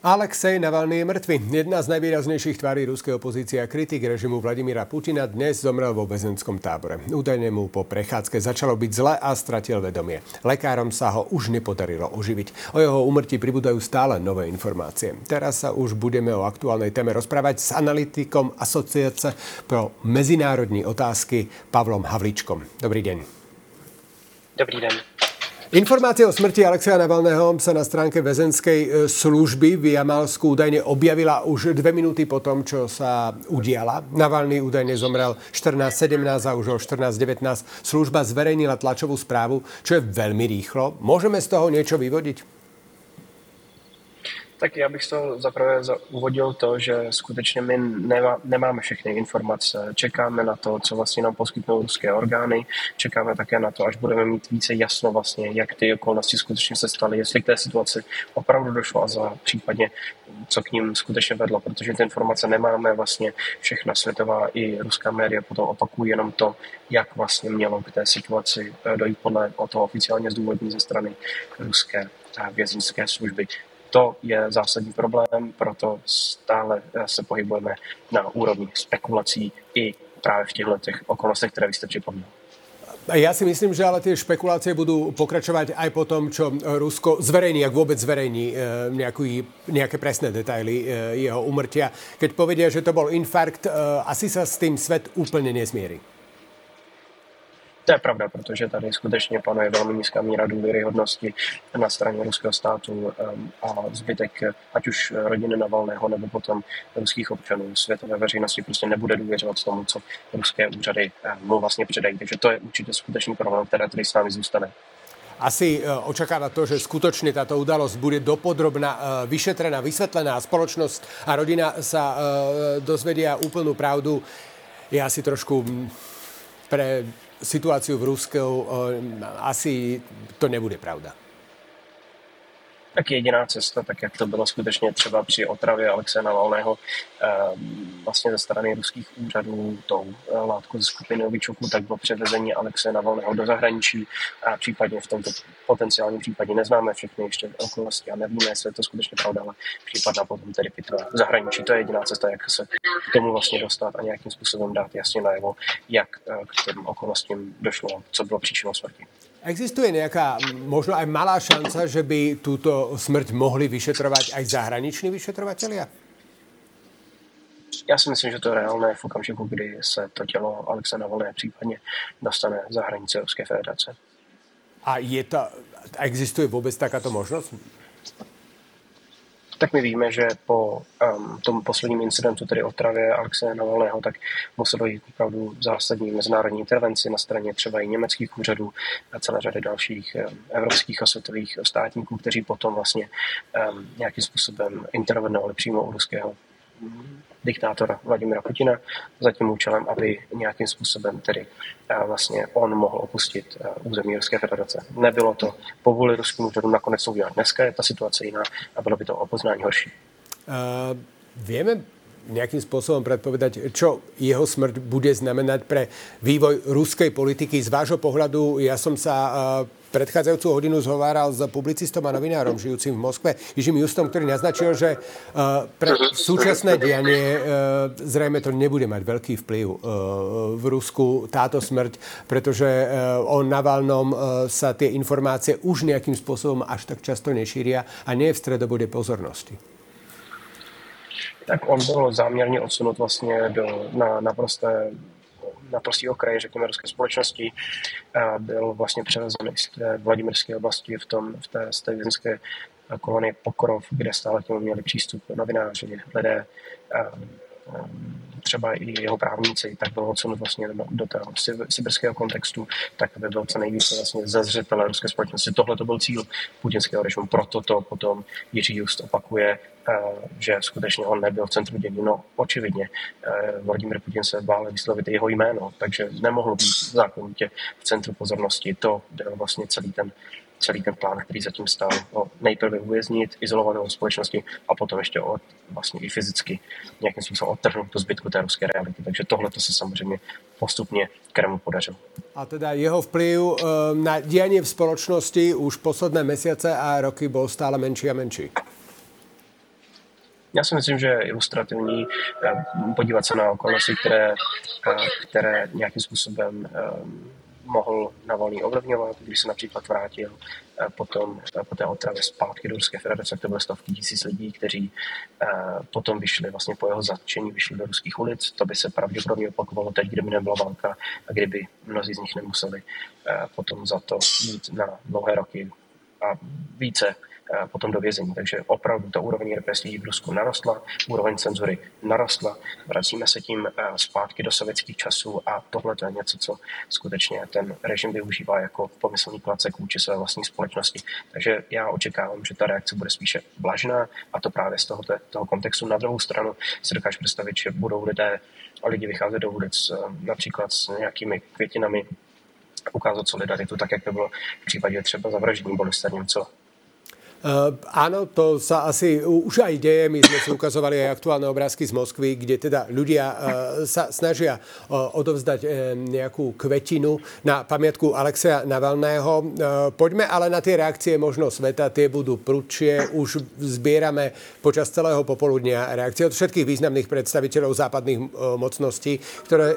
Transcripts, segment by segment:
Alexej Navalny je mŕtvy. Jedna z najvýraznejších tvárí ruskej opozície a kritik režimu Vladimíra Putina dnes zomrel vo väzenskom tábore. Údajne mu po prechádzke začalo byť zle a stratil vedomie. Lekárom sa ho už nepodarilo oživiť. O jeho úmrtí pribúdajú stále nové informácie. Teraz sa už budeme o aktuálnej téme rozprávať s analytikom asociace pro mezinárodní otázky Pavlom Havličkom. Dobrý deň. Dobrý den. Informácia o smrti Alexeja Navalného sa na stránke väzenskej služby v Jamalsku údajne objavila už dve minúty po tom, čo sa udiala. Navalný údajne zomrel 14.17 a už o 14.19 služba zverejnila tlačovú správu, čo je veľmi rýchlo. Môžeme z toho niečo vyvodiť? Tak já bych z toho zaprvé uvodil to, že skutečně my nemá, nemáme všechny informace. Čekáme na to, co vlastně nám poskytnou ruské orgány. Čekáme také na to, až budeme mít více jasno vlastně, jak ty okolnosti skutečně se staly, jestli k té situaci opravdu došlo a za případně co k ním skutečně vedlo, protože ty informace nemáme vlastně všechna světová i ruská média potom opakují jenom to, jak vlastně mělo k té situaci eh, dojít podle o toho oficiálně zdůvodní ze strany ruské eh, vězeňské služby. To je zásadní problém, proto stále se pohybujeme na úrovni spekulací i právě v těchto těch okolnostech, které vy jste připomněl. Ja si myslím, že ale tie špekulácie budú pokračovať aj po tom, čo Rusko zverejní, ak vôbec zverejní e, nejaký, nejaké presné detaily e, jeho umrtia. Keď povedia, že to bol infarkt, asi sa s tým svet úplne nezmierí. To je pravda, protože tady skutečně panuje velmi nízká míra důvěryhodnosti na straně ruského státu ehm, a zbytek, ať už rodiny Navalného nebo potom ruských občanů, světové veřejnosti prostě nebude důvěřovat tomu, co ruské úřady ehm, mu vlastně předají. Takže to je určitě skutečný problém, který tady s námi zůstane. Asi e, očakáva to, že skutočne táto udalosť bude dopodrobná, e, vyšetrená, vysvetlená a spoločnosť a rodina sa e, dozvedia úplnú pravdu. Je asi trošku pre situáciu v Rusku, eh, asi to nebude pravda. Tak jediná cesta, tak jak to bylo skutečně třeba při otravě Alexe Navalného eh, vlastně ze strany ruských úřadů tou eh, látku ze skupiny Novičoku, tak bylo převezení Alexe Navalného do zahraničí a případně v tomto potenciálním případě neznáme všechny ještě okolnosti a nevíme, jestli je to skutečně pravda, ale případná potom tedy pitva zahraničí. To je jediná cesta, jak se k tomu vlastně dostat a nějakým způsobem dát jasně najevo, jak eh, k těm okolnostím došlo, co bylo příčinou smrti. Existuje nejaká možno aj malá šanca, že by túto smrť mohli vyšetrovať aj zahraniční vyšetrovatelia? Já si myslím, že to je reálné v okamžiku, kdy se to tělo Alexa Navalné případně dostane za hranice Ruské federace. A je to, existuje vůbec takáto možnost? Tak my víme, že po um, tom posledním incidentu, tedy otravě Alexe Navalného, tak muselo jít opravdu zásadní mezinárodní intervenci na straně třeba i německých úřadů a celé řady dalších um, evropských a světových státníků, kteří potom vlastně um, nějakým způsobem intervenovali přímo u ruského diktátora Vladimira Putina za tím účelem, aby nějakým způsobem tedy eh, vlastně on mohl opustit eh, území Ruské federace. Nebylo to povůli ruským úřadům, nakonec udělat. Dneska je ta situace jiná a bylo by to o poznání horší. Uh, vieme nejakým spôsobom predpovedať, čo jeho smrť bude znamenať pre vývoj ruskej politiky. Z vášho pohľadu, ja som sa uh, predchádzajúcu hodinu zhováral s publicistom a novinárom žijúcim v Moskve, Jižím Justom, ktorý naznačil, že eh, pre súčasné dianie eh, zrejme to nebude mať veľký vplyv eh, v Rusku táto smrť, pretože o Navalnom sa tie informácie už nejakým spôsobom až tak často nešíria a nie je v stredobode pozornosti tak on byl záměrně odsunut vlastně do, na naprosté naprostý okraj, řekněme, ruské společnosti. A byl vlastně převezen z té Vladimirské oblasti v, tom, v té, vězenské kolonie Pokorov, kde stále k měli přístup novináři, lidé, a, a, třeba i jeho právníci, tak byl odsunut vlastně do toho sibirského kontextu, tak aby byl co nejvíce vlastně ze zřetele ruské společnosti. Tohle to byl cíl putinského režimu, proto to potom Jiří Just opakuje, eh, že skutečně on nebyl v centru dění. No, očividně, eh, Vladimir Putin se bál vyslovit jeho jméno, takže nemohl být zákonitě v centru pozornosti. To byl vlastně celý ten celý ten plán, který zatím stál, ho nejprve uvěznit, izolovat ho společnosti a potom ještě od, vlastně i fyzicky nějakým způsobem odtrhnout do zbytku té ruské reality. Takže tohle to se samozřejmě postupně Kremlu podařilo. A teda jeho vplyv eh, na dianie v spoločnosti už posledné mesiace a roky bol stále menší a menší. Já si myslím, že je ilustrativní podívat se na okolnosti, které, které nějakým způsobem mohl Navalný ovlivňovat, když se například vrátil eh, potom eh, po té otravě zpátky do Ruské federace, to byly stovky tisíc lidí, kteří eh, potom vyšli vlastně po jeho zatčení, vyšli do ruských ulic. To by se pravděpodobně opakovalo teď, kdyby nebyla válka a kdyby mnozí z nich nemuseli potom za to jít na dlouhé roky a více potom do vězení. Takže opravdu ta úroveň represí v Rusku narostla, úroveň cenzury narostla, vracíme se tím eh, zpátky do sovětských časů a tohle je něco, co skutečně ten režim využívá jako pomyslný placek vůči své vlastní společnosti. Takže já očekávám, že ta reakce bude spíše vlažná a to právě z toho, toho kontextu. Na druhou stranu si dokážu představit, že budou lidé a lidi vycházet do ulic eh, například s nějakými květinami, ukázat solidaritu, tak jak to bylo v případě třeba zavraždění Borise Němcova. Áno, to sa asi už aj deje. My sme si ukazovali aj aktuálne obrázky z Moskvy, kde teda ľudia uh, sa snažia uh, odovzdať nejakú kvetinu na pamiatku Alexeja Navalného. Poďme ale na tie reakcie možno sveta. Tie budú prudšie. Už zbierame počas celého popoludnia reakcie od všetkých významných predstaviteľov západných mocností, ktoré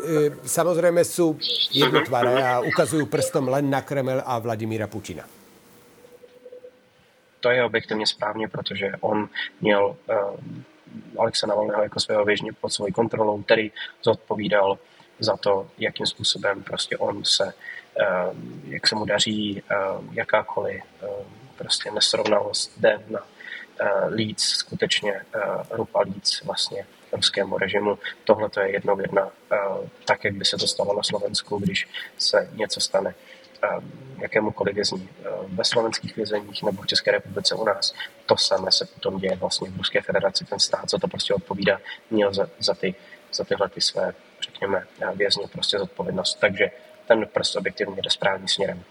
samozrejme sú jednotvaré a ukazujú prstom len na Kreml a Vladimíra Putina to je objektivně správně, protože on měl uh, Alexa Navalného jako svého věžně pod svojí kontrolou, který zodpovídal za to, jakým způsobem prostě on se, uh, jak se mu daří, uh, jakákoliv prostě nesrovnalost jde na líc, skutečně rupa líc vlastně ruskému režimu. Tohle to je jedno jedna, tak, jak by se to stalo na Slovensku, když se něco stane jakémukoliv vězní eh, ve slovenských vězeních nebo v České republice u nás. To samé se potom děje vlastně v Ruské federaci. Ten stát za to prostě odpovídá, měl za, za, ty, za tyhle ty své, řekněme, vězně prostě zodpovědnost. Takže ten prst objektivně jde správným směrem.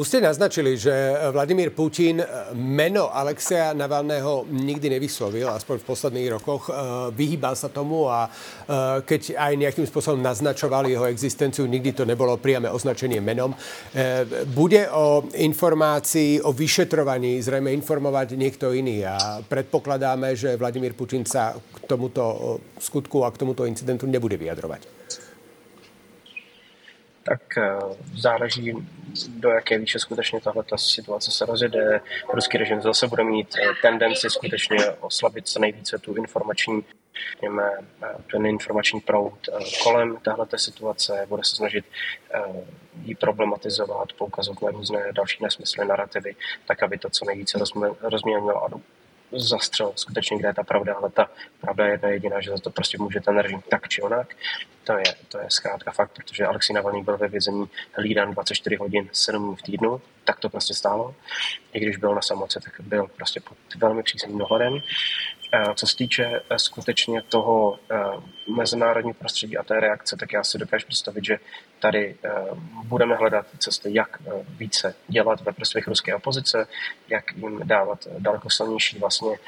Už ste naznačili, že Vladimír Putin meno Alexeja Navalného nikdy nevyslovil, aspoň v posledných rokoch. Eh, vyhýbal sa tomu a eh, keď aj nejakým spôsobom naznačoval jeho existenciu, nikdy to nebolo priame označenie menom. Eh, bude o informácii, o vyšetrovaní zrejme informovať niekto iný a predpokladáme, že Vladimír Putin sa k tomuto skutku a k tomuto incidentu nebude vyjadrovať tak eh, záleží, do jaké výše skutečně tahle situace se rozjede. Ruský režim zase bude mít eh, tendenci skutečně oslabit co nejvíce tu informační řekněme, eh, ten informační proud kolem téhle situace, bude se snažit ji problematizovat, poukazovat na různé další nesmysly, narrativy, tak aby to co nejvíce rozměnilo a zastřel skutečně, kde je ta pravda, ale ta pravda je jedna jediná, že za to prostě může ten režim tak či onak. To je, to je zkrátka fakt, protože Alexej Navalny byl ve vězení hlídan 24 hodin 7 dní v týdnu, tak to prostě stálo. I když byl na samoce, tak byl prostě pod velmi přísným dohledem. Eh, co se týče eh, skutečně toho eh, mezinárodního prostředí a té reakce, tak já si dokážu představit, že tady budeme hledat cesty, jak více dělat ve prospěch ruské opozice, jak jim dávat daleko silnější vlastně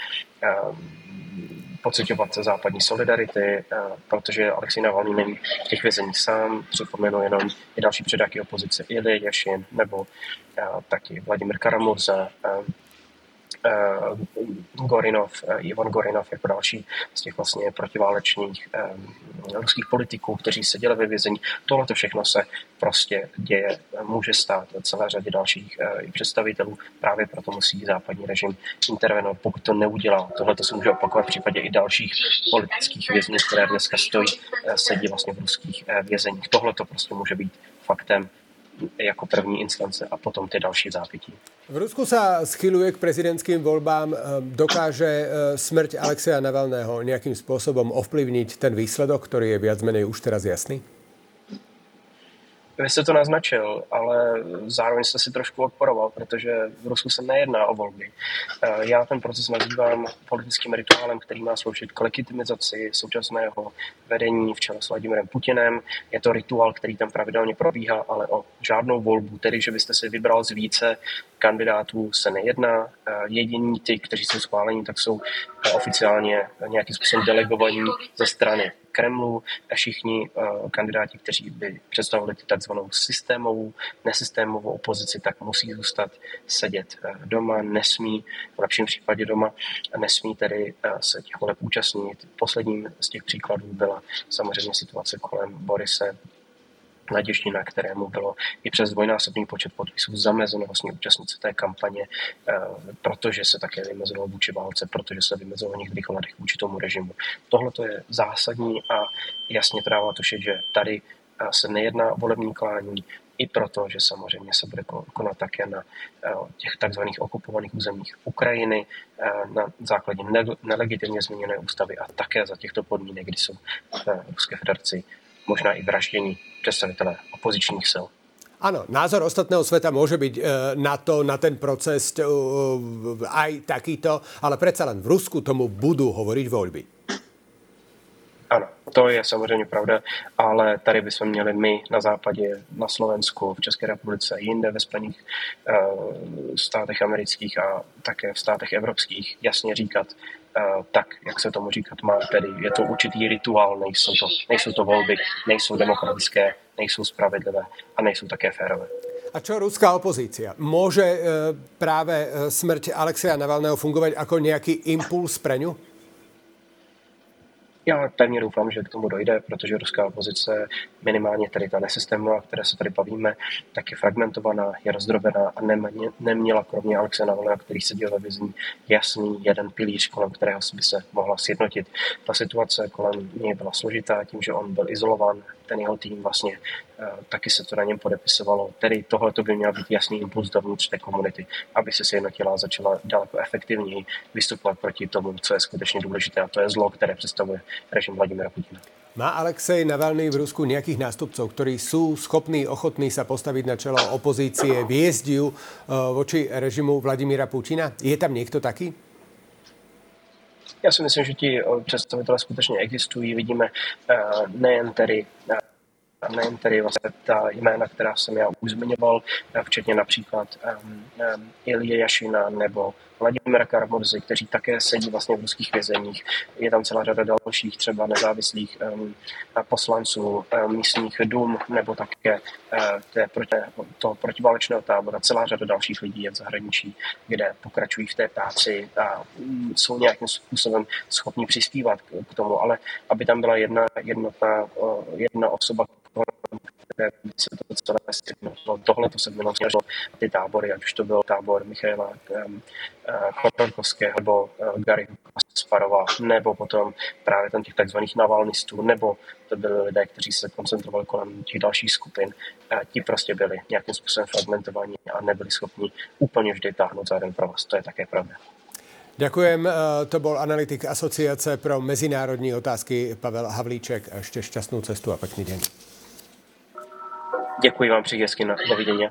pocitovat západní solidarity, protože Alexej Navalny není v těch vězeních sám. Připomenu jenom i další předáky opozice Ili Jašin nebo taky Vladimir Karamurza, Gorinov, uh, Ivan Gorinov jako další z těch vlastně protiválečných uh, ruských politiků, kteří seděli ve vězení. Tohle to všechno se prostě děje, může stát celé řadě dalších představitelů. Právě proto musí západní režim intervenovat. Pokud to neudělá, tohle to se může opakovat v případě i dalších politických vězňů, které dneska stojí, sedí vlastně v ruských vězeních. Tohle to prostě může být faktem jako první instance a potom ty další zápětí. V Rusku sa schyluje k prezidentským voľbám. Ehm, dokáže ehm, smrť Alexeja Navalného nejakým spôsobom ovplyvniť ten výsledok, ktorý je viac menej už teraz jasný? Vy jste to naznačil, ale zároveň jste si trošku odporoval, protože v Rusku se nejedná o volby. Eh, já ten proces nazývám politickým rituálem, který má sloužit k legitimizaci současného vedení v čele s Vladimirem Putinem. Je to rituál, který tam pravidelně probíhá, ale o žádnou volbu, tedy že byste si vybral z více kandidátů, se nejedná. Eh, jediní ty, kteří jsou schváleni, tak jsou eh, oficiálně nějakým způsobem delegovaní ze strany Kremlu. Všichni kandidáti, kteří by představovali takzvanou systémovou, nesystémovou opozici, tak musí zůstat sedět doma, nesmí, v lepším případě doma, nesmí tedy se těch voleb účastnit. Posledním z těch příkladů byla samozřejmě situace kolem Borise Naděždina, kterému bylo i přes dvojnásobný počet podpisů zamezeno vlastně účastnice té kampaně, eh, protože se také vymezovalo vůči válce, protože se vymezovalo některých ohledech vůči tomu režimu. Tohle to je zásadní a jasně trává to, že tady eh, se nejedná o volební klání, i proto, že samozřejmě se bude konat také na eh, těch takzvaných okupovaných územích Ukrajiny na základě nelegitimně změněné ústavy a také za těchto podmínek, kdy jsou v Ruské federaci možná i vraždění představitelé opozičních sil. Áno, názor ostatného sveta môže byť e, na to, na ten proces e, aj takýto, ale predsa len v Rusku tomu budú hovoriť voľby. Ano, to je samozřejmě pravda, ale tady bychom měli my na západě, na Slovensku, v České republice, jinde ve Spojených uh, státech amerických a také v státech evropských jasně říkat, tak, jak se tomu říkat má, tedy je to určitý rituál, nejsou to, nejsou to volby, nejsou demokratické, nejsou spravedlivé a nejsou také férové. A čo ruská opozícia? Môže e, práve e, smrť Alexeja Navalného fungovať ako nejaký impuls pre ňu? Já pevně doufám, že k tomu dojde, protože ruská opozice, minimálně tady ta nesystémová, které se tady bavíme, tak je fragmentovaná, je rozdrobená a neměla kromě Alexe Navalna, který seděl ve vězení, jasný jeden pilíř, kolem kterého by se mohla sjednotit. Ta situace kolem něj byla složitá tím, že on byl izolován, ten jeho tým vlastně eh, taky se to na něm podepisovalo. Tedy tohle by měl být jasný impuls dovnitř té komunity, aby se sjednotila a začala daleko efektivněji vystupovat proti tomu, co je skutečně důležité, a to je zlo, které představuje režim Vladimira Putina. Má Alexej Navalny v Rusku nejakých nástupcov, ktorí sú schopní, ochotní sa postaviť na čelo opozície, viesť eh, voči režimu Vladimíra Putina? Je tam niekto taký? Já si myslím, že ti eh, představitelé skutečně existují. Vidíme eh, nejen tedy nejen tedy vlastně ta jména, která jsem já už zmiňoval, včetně například um, um, Ilie Jašina nebo Vladimira Karmorzy, kteří také sedí vlastně v ruských vězeních. Je tam celá řada dalších třeba nezávislých um, poslanců um, místních dům nebo také uh, té, proti, to protiválečného tábora. Celá řada dalších lidí je v zahraničí, kde pokračují v té práci a um, jsou nějakým způsobem schopni přispívat k, k tomu, ale aby tam byla jedna, jednotná, uh, jedna osoba, se to celé. Tohle to se bylo ty tábory, ať už to byl tábor Michaela um, Chodorkovského nebo eh, Gary Kasparova, nebo potom právě tam těch takzvaných navalnistů, nebo to byly lidé, kteří se koncentrovali kolem těch dalších skupin. Ti prostě byli nějakým způsobem fragmentovaní a nebyli schopni úplně vždy táhnout za jeden provaz. To je také pravda. Ďakujem. Eh, to bol analytik Asociace pro mezinárodní otázky Pavel Havlíček. Ešte šťastnú cestu a pekný deň. Děkuji vám přeji hezky na, na viděně.